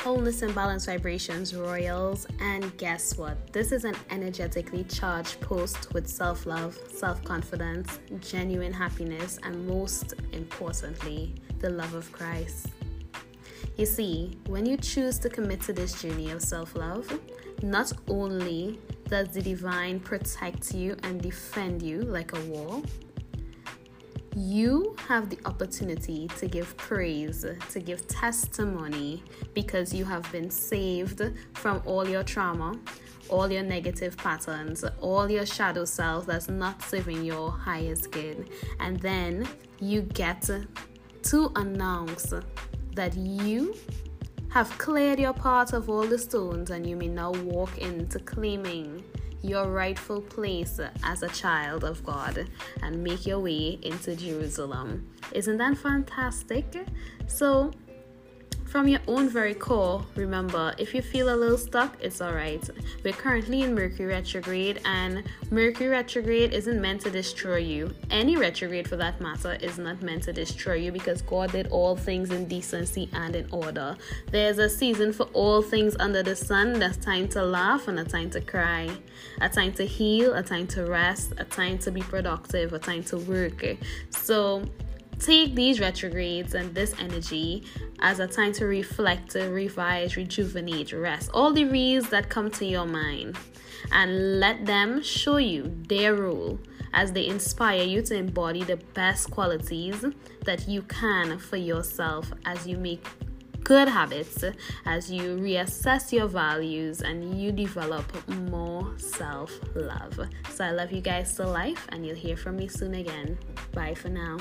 Wholeness and Balance Vibrations Royals, and guess what? This is an energetically charged post with self love, self confidence, genuine happiness, and most importantly, the love of Christ. You see, when you choose to commit to this journey of self love, not only does the divine protect you and defend you like a wall, you have the opportunity to give praise, to give testimony because you have been saved from all your trauma, all your negative patterns, all your shadow self that's not serving your highest good. And then you get to announce that you have cleared your path of all the stones and you may now walk into claiming your rightful place as a child of God and make your way into Jerusalem. Isn't that fantastic? So, from your own very core, remember if you feel a little stuck, it's alright. We're currently in Mercury retrograde, and Mercury retrograde isn't meant to destroy you. Any retrograde, for that matter, is not meant to destroy you because God did all things in decency and in order. There's a season for all things under the sun. There's time to laugh and a time to cry, a time to heal, a time to rest, a time to be productive, a time to work. So, Take these retrogrades and this energy as a time to reflect, to revise, rejuvenate, rest. All the reads that come to your mind and let them show you their role as they inspire you to embody the best qualities that you can for yourself as you make good habits, as you reassess your values and you develop more self love. So I love you guys to life, and you'll hear from me soon again. Bye for now.